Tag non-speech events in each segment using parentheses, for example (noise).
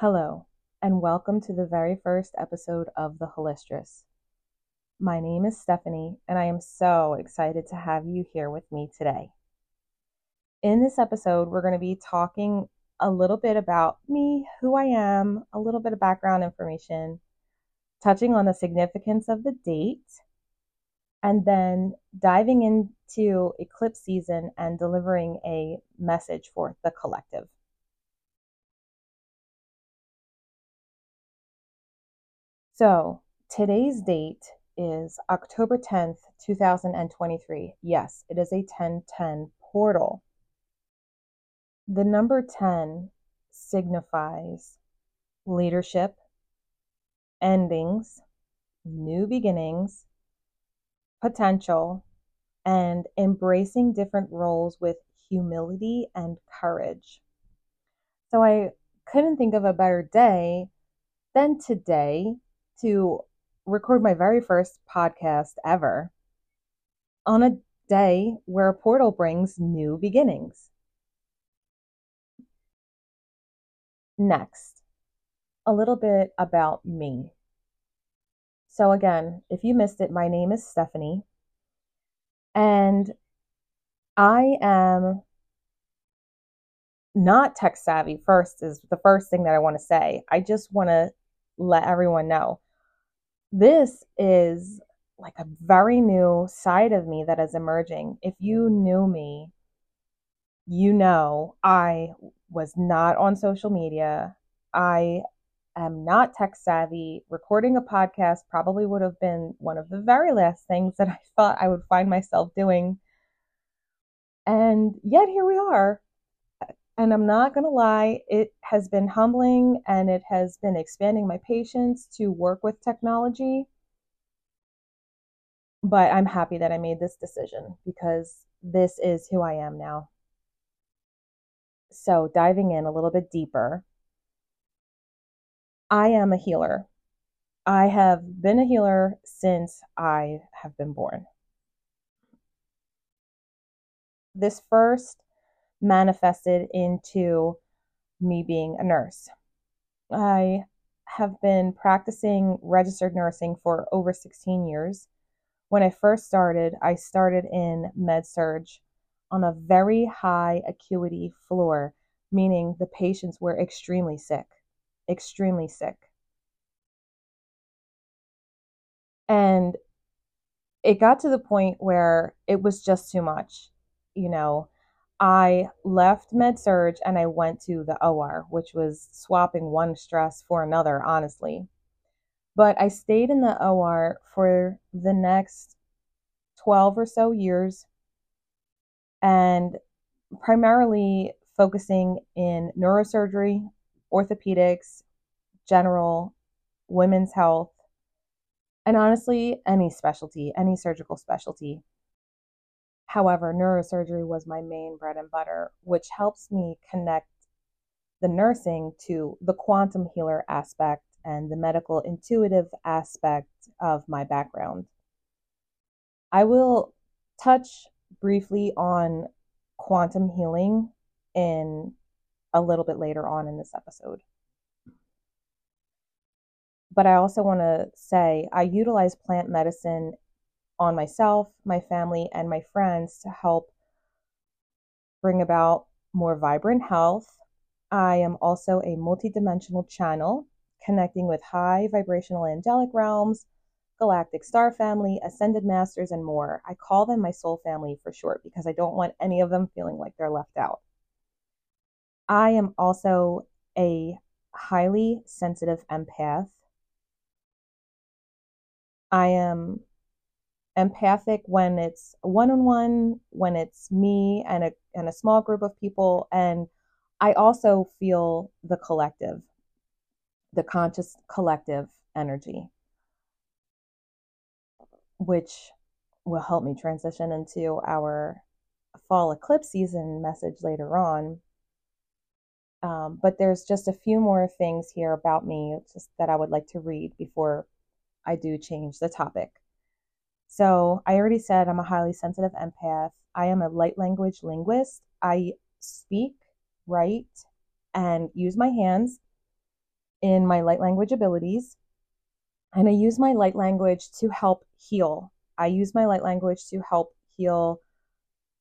Hello, and welcome to the very first episode of The Holistress. My name is Stephanie, and I am so excited to have you here with me today. In this episode, we're going to be talking a little bit about me, who I am, a little bit of background information, touching on the significance of the date, and then diving into eclipse season and delivering a message for the collective. So, today's date is October 10th, 2023. Yes, it is a 1010 portal. The number 10 signifies leadership, endings, new beginnings, potential, and embracing different roles with humility and courage. So I couldn't think of a better day than today to record my very first podcast ever on a day where a portal brings new beginnings. Next, a little bit about me. So, again, if you missed it, my name is Stephanie, and I am not tech savvy. First, is the first thing that I want to say. I just want to let everyone know this is like a very new side of me that is emerging. If you knew me, you know I was not on social media. I am not tech savvy. Recording a podcast probably would have been one of the very last things that I thought I would find myself doing. And yet here we are. And I'm not going to lie, it has been humbling and it has been expanding my patience to work with technology. But I'm happy that I made this decision because this is who I am now. So, diving in a little bit deeper, I am a healer. I have been a healer since I have been born. This first manifested into me being a nurse. I have been practicing registered nursing for over 16 years. When I first started, I started in med surg on a very high acuity floor, meaning the patients were extremely sick, extremely sick. And it got to the point where it was just too much. You know, I left med surg and I went to the OR, which was swapping one stress for another, honestly. But I stayed in the OR for the next 12 or so years and primarily focusing in neurosurgery, orthopedics, general, women's health, and honestly, any specialty, any surgical specialty. However, neurosurgery was my main bread and butter, which helps me connect the nursing to the quantum healer aspect and the medical intuitive aspect of my background. I will touch briefly on quantum healing in a little bit later on in this episode. But I also want to say I utilize plant medicine on myself, my family, and my friends to help bring about more vibrant health. I am also a multidimensional channel connecting with high vibrational angelic realms, galactic star family, ascended masters, and more. I call them my soul family for short because I don't want any of them feeling like they're left out. I am also a highly sensitive empath. I am empathic when it's one on one, when it's me and a and a small group of people, and I also feel the collective, the conscious collective energy, which will help me transition into our fall eclipse season message later on. Um, but there's just a few more things here about me just that I would like to read before I do change the topic. So I already said I'm a highly sensitive empath. I am a light language linguist. I speak, write, and use my hands. in my light language abilities. And I use my light language to help heal. I use my light language to help heal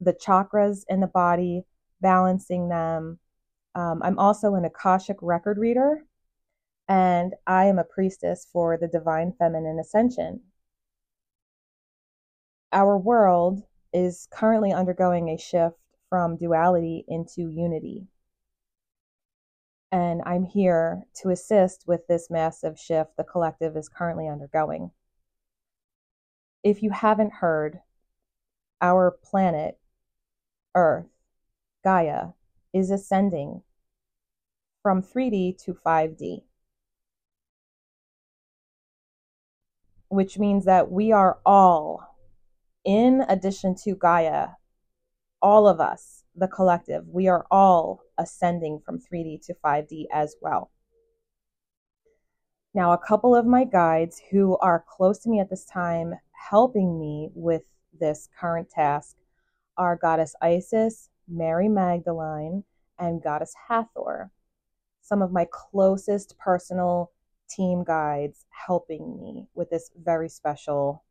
the chakras in the body, balancing them. Um, I'm also an Akashic record reader, and I am a priestess for the Divine Feminine Ascension. Our world is currently undergoing a shift from duality into unity. And I'm here to assist with this massive shift the collective is currently undergoing. If you haven't heard, our planet, Earth, Gaia, is ascending from 3D to 5D. Which means that we are all, in addition to Gaia, all of us, the collective, we are all ascending from 3D to 5D as well. Now, a couple of my guides who are close to me at this time helping me with this current task are Goddess Isis, Mary Magdalene, and Goddess Hathor. Some of my closest personal team guides helping me with this very special,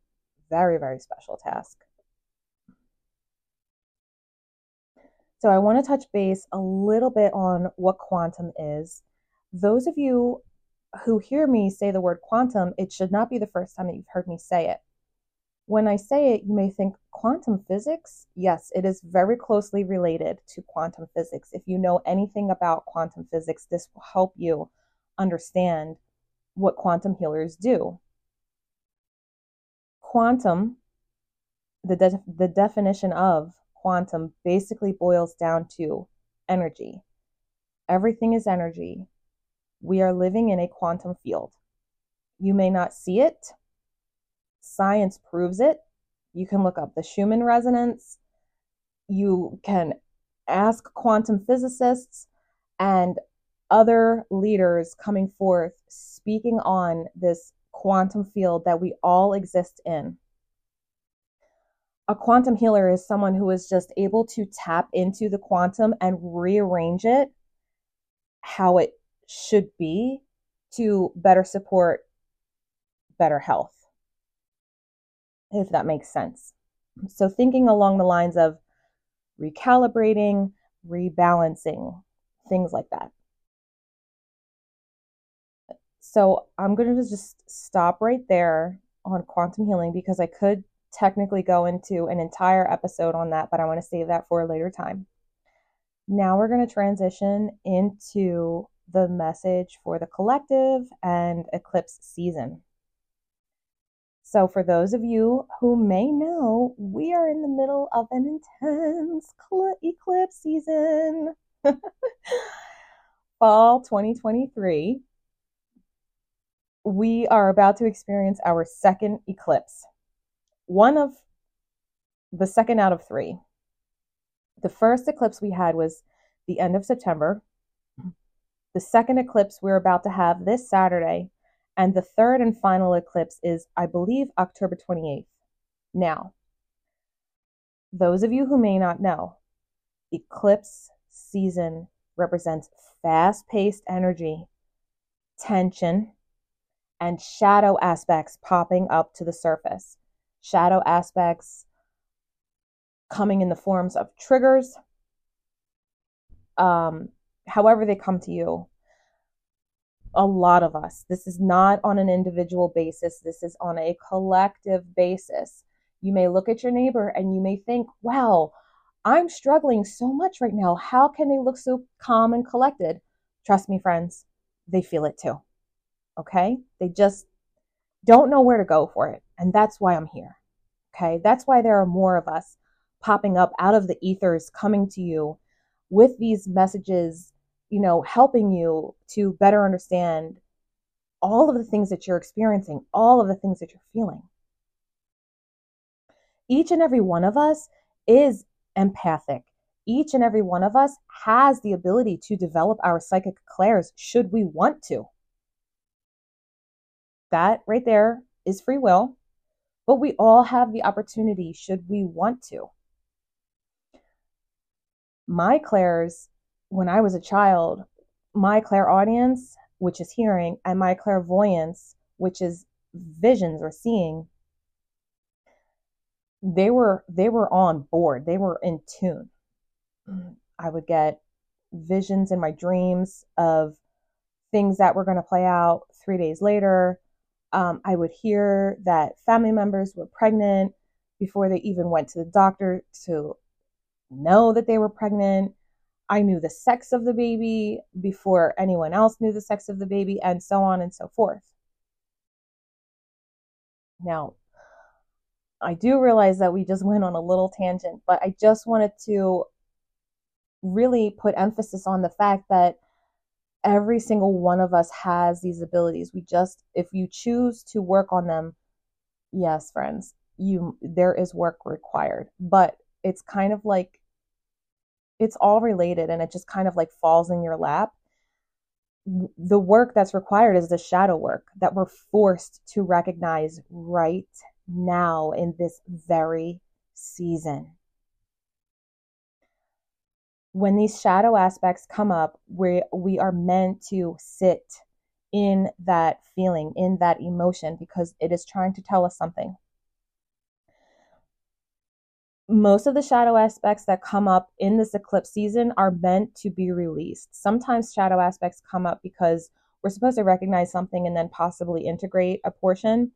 very, very special task. So I want to touch base a little bit on what quantum is. Those of you who hear me say the word quantum, it should not be the first time that you've heard me say it. When I say it, you may think quantum physics. Yes, it is very closely related to quantum physics. If you know anything about quantum physics, this will help you understand what quantum healers do. Quantum, the, de- the definition of quantum basically boils down to energy. Everything is energy. We are living in a quantum field. You may not see it. Science proves it. You can look up the Schumann resonance. You can ask quantum physicists and other leaders coming forth speaking on this quantum field that we all exist in a quantum healer is someone who is just able to tap into the quantum and rearrange it how it should be to better support better health, if that makes sense. So, thinking along the lines of recalibrating, rebalancing, things like that. So, I'm going to just stop right there on quantum healing because I could technically go into an entire episode on that, but I want to save that for a later time. Now we're going to transition into the message for the collective and eclipse season. So, for those of you who may know, we are in the middle of an intense eclipse season. (laughs) Fall 2023. We are about to experience our second eclipse one of the second out of three. The first eclipse we had was the end of September. The second eclipse we're about to have this Saturday. And the third and final eclipse is, I believe, October 28th. Now, those of you who may not know, eclipse season represents fast paced energy, tension, and shadow aspects popping up to the surface shadow aspects coming in the forms of triggers, um, however they come to you. A lot of us, this is not on an individual basis, this is on a collective basis. You may look at your neighbor and you may think, wow, I'm struggling so much right now. How can they look so calm and collected? Trust me, friends, they feel it too. Okay? They just don't know where to go for it. And that's why I'm here. Okay. That's why there are more of us popping up out of the ethers coming to you with these messages, you know, helping you to better understand all of the things that you're experiencing, all of the things that you're feeling. Each and every one of us is empathic. Each and every one of us has the ability to develop our psychic clairs should we want to. That right there is free will, but we all have the opportunity should we want to. My clairs, when I was a child, my clairaudience which is hearing, and my clairvoyance, which is visions or seeing, they were they were on board. They were in tune. I would get visions in my dreams of things that were going to play out three days later. Um, I would hear that family members were pregnant before they even went to the doctor to know that they were pregnant. I knew the sex of the baby before anyone else knew the sex of the baby, and so on and so forth. Now, I do realize that we just went on a little tangent, but I just wanted to really put emphasis on the fact that every single one of us has these abilities. We just, if you choose to work on them, yes, friends, you there is work required, but it's kind of like it's all related and it just kind of like falls in your lap. The work that's required is the shadow work that we're forced to recognize right now in this very season. When these shadow aspects come up, we, we are meant to sit in that feeling, in that emotion, because it is trying to tell us something most of the shadow aspects that come up in this eclipse season are meant to be released. Sometimes shadow aspects come up because we're supposed to recognize something and then possibly integrate a portion.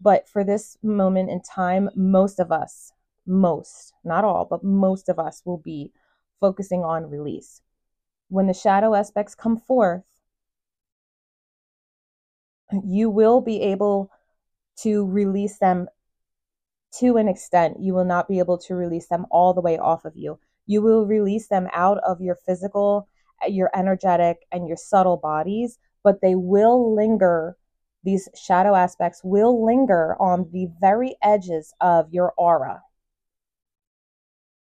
But for this moment in time, most of us, most, not all, but most of us will be focusing on release. When the shadow aspects come forth, you will be able to release them to an extent, you will not be able to release them all the way off of you. You will release them out of your physical, your energetic, and your subtle bodies, but they will linger. These shadow aspects will linger on the very edges of your aura.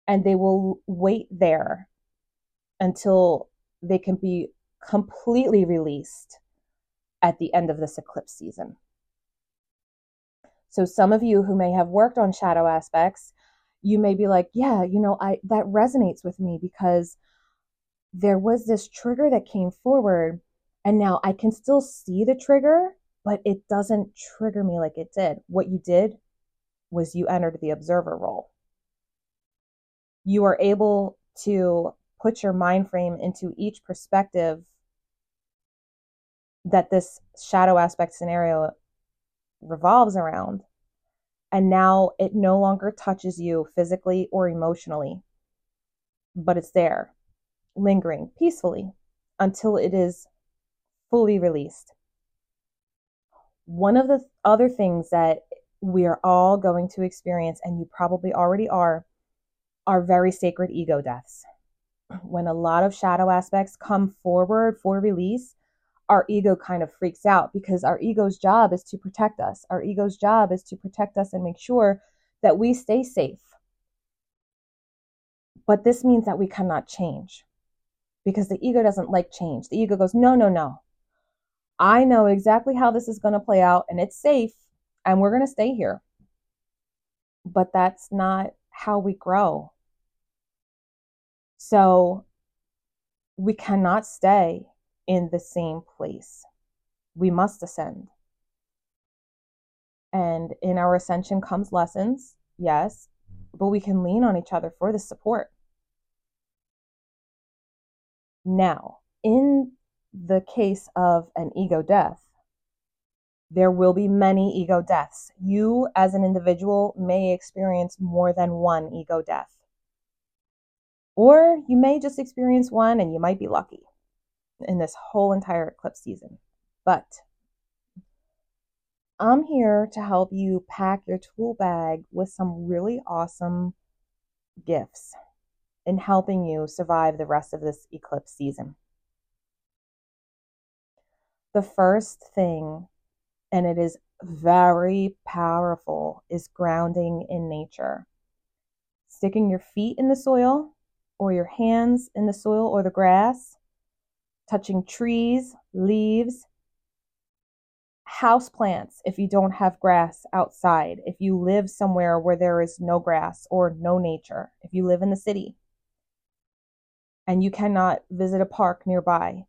And they will wait there until they can be completely released at the end of this eclipse season. So some of you who may have worked on shadow aspects, you may be like, yeah, you know, I that resonates with me because there was this trigger that came forward and now I can still see the trigger, but it doesn't trigger me like it did. What you did was you entered the observer role. You are able to put your mind frame into each perspective that this shadow aspect scenario revolves around. And now it no longer touches you physically or emotionally, but it's there, lingering peacefully until it is fully released. One of the other things that we are all going to experience, and you probably already are, are very sacred ego deaths. When a lot of shadow aspects come forward for release, our ego kind of freaks out because our ego's job is to protect us. Our ego's job is to protect us and make sure that we stay safe. But this means that we cannot change because the ego doesn't like change. The ego goes, no, no, no. I know exactly how this is going to play out and it's safe and we're going to stay here. But that's not how we grow. So we cannot stay in the same place. We must ascend. And in our ascension comes lessons, yes, but we can lean on each other for the support. Now, in the case of an ego death, there will be many ego deaths. You, as an individual, may experience more than one ego death. Or you may just experience one and you might be lucky in this whole entire eclipse season. But I'm here to help you pack your tool bag with some really awesome gifts in helping you survive the rest of this eclipse season. The first thing, and it is very powerful, is grounding in nature. Sticking your feet in the soil or your hands in the soil or the grass touching trees, leaves, house plants if you don't have grass outside, if you live somewhere where there is no grass or no nature, if you live in the city and you cannot visit a park nearby,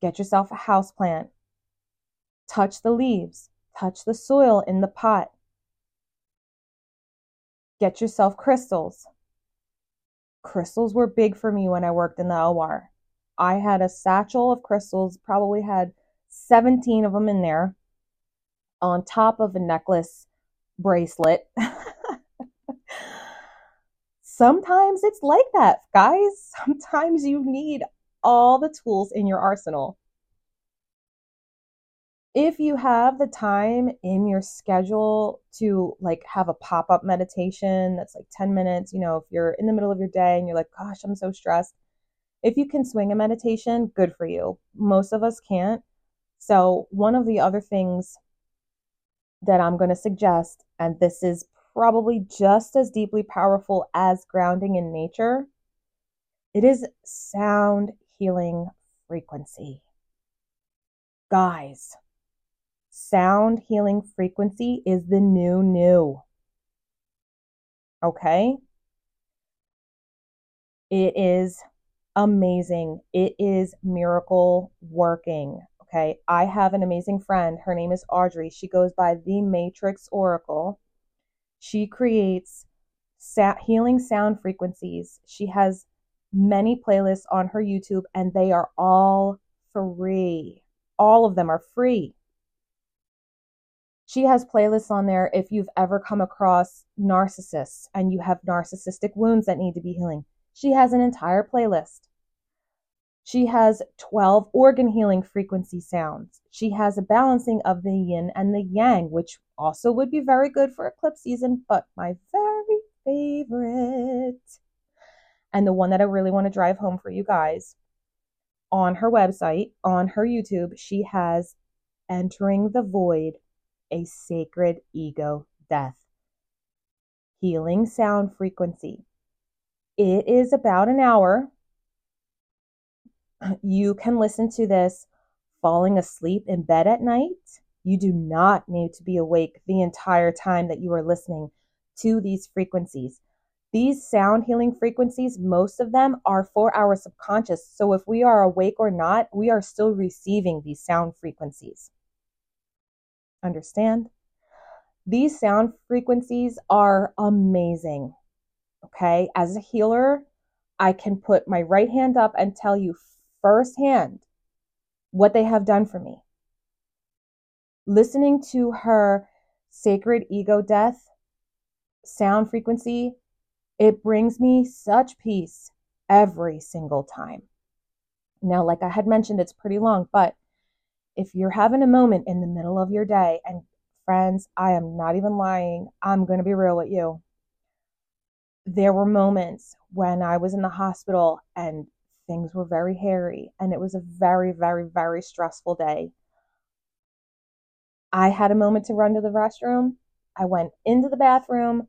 Get yourself a house plant. Touch the leaves, touch the soil in the pot. Get yourself crystals. Crystals were big for me when I worked in the OR. I had a satchel of crystals, probably had 17 of them in there, on top of a necklace bracelet. (laughs) Sometimes it's like that, guys. (laughs) Sometimes you need all the tools in your arsenal. If you have the time in your schedule to like have a pop-up meditation that's like 10 minutes, you know, if you're in the middle of your day and you're like, gosh, I'm so stressed. If you can swing a meditation, good for you. Most of us can't. So, one of the other things that I'm going to suggest, and this is probably just as deeply powerful as grounding in nature, it is sound healing frequency. Guys, sound healing frequency is the new new. Okay? It is amazing. It is miracle working. Okay. I have an amazing friend. Her name is Audrey. She goes by the Matrix Oracle. She creates sa- healing sound frequencies. She has many playlists on her YouTube, and they are all free. All of them are free. She has playlists on there if you've ever come across narcissists and you have narcissistic wounds that need to be healing. She has an entire playlist. She has 12 organ healing frequency sounds. She has a balancing of the yin and the yang, which also would be very good for eclipse season, but my very favorite and the one that I really want to drive home for you guys on her website, on her YouTube, she has Entering the Void, a Sacred Ego Death. Healing Sound Frequency. It is about an hour. (clears throat) You can listen to this falling asleep in bed at night. You do not need to be awake the entire time that you are listening to these frequencies. These sound healing frequencies, most of them are for our subconscious. So if we are awake or not, we are still receiving these sound frequencies. Understand? These sound frequencies are amazing. Okay. As a healer, I can put my right hand up and tell you firsthand what they have done for me. Listening to her sacred ego death sound frequency it brings me such peace every single time. Now, like I had mentioned, it's pretty long, but if you're having a moment in the middle of your day, and friends, I am not even lying, I'm going to be real with you. There were moments when I was in the hospital and things were very hairy, and it was a very, very, very stressful day. I had a moment to run to the restroom. I went into the bathroom,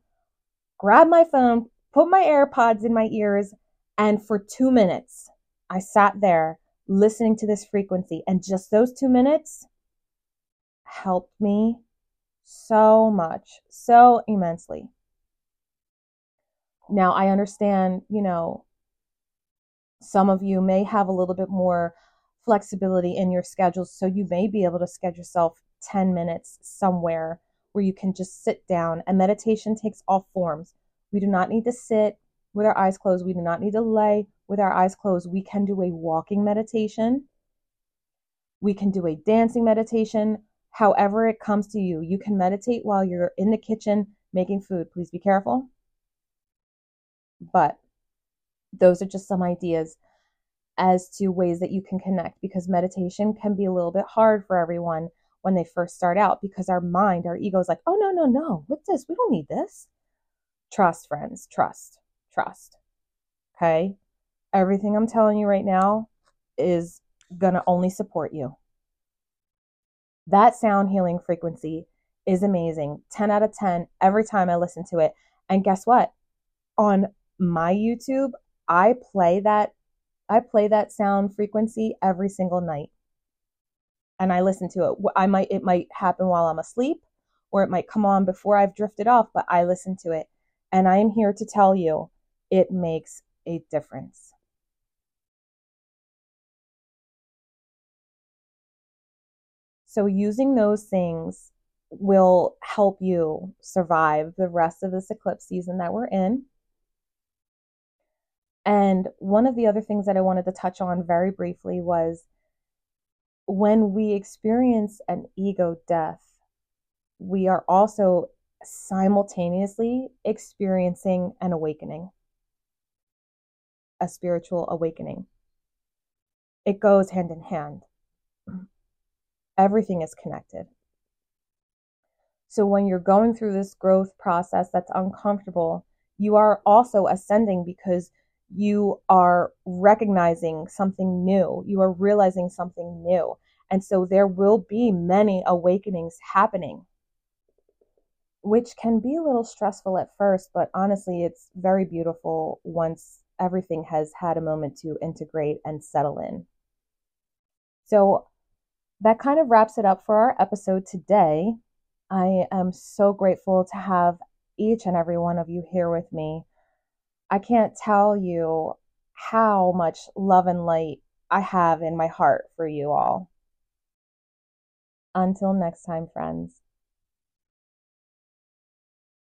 grabbed my phone, put my AirPods in my ears, and for two minutes, I sat there listening to this frequency. And just those two minutes helped me so much, so immensely. Now, I understand, you know, some of you may have a little bit more flexibility in your schedules, so you may be able to schedule yourself 10 minutes somewhere where you can just sit down. And meditation takes all forms. We do not need to sit with our eyes closed. We do not need to lay with our eyes closed. We can do a walking meditation. We can do a dancing meditation. However, it comes to you. You can meditate while you're in the kitchen making food. Please be careful. But those are just some ideas as to ways that you can connect because meditation can be a little bit hard for everyone when they first start out because our mind, our ego is like, oh, no, no, no, what's this? We don't need this. Trust, friends. Trust. Trust. Okay? Everything I'm telling you right now is going to only support you. That sound healing frequency is amazing. 10 out of 10 every time I listen to it. And guess what? On my YouTube, I play that I play that sound frequency every single night. And I listen to it. I might it might happen while I'm asleep or it might come on before I've drifted off, but I listen to it. And I am here to tell you it makes a difference. So, using those things will help you survive the rest of this eclipse season that we're in. And one of the other things that I wanted to touch on very briefly was when we experience an ego death, we are also simultaneously experiencing an awakening, a spiritual awakening. It goes hand in hand. Everything is connected. So when you're going through this growth process that's uncomfortable, you are also ascending because you are recognizing something new. You are realizing something new. And so there will be many awakenings happening, which can be a little stressful at first, but honestly, it's very beautiful once everything has had a moment to integrate and settle in. So that kind of wraps it up for our episode today. I am so grateful to have each and every one of you here with me. I can't tell you how much love and light I have in my heart for you all. Until next time, friends.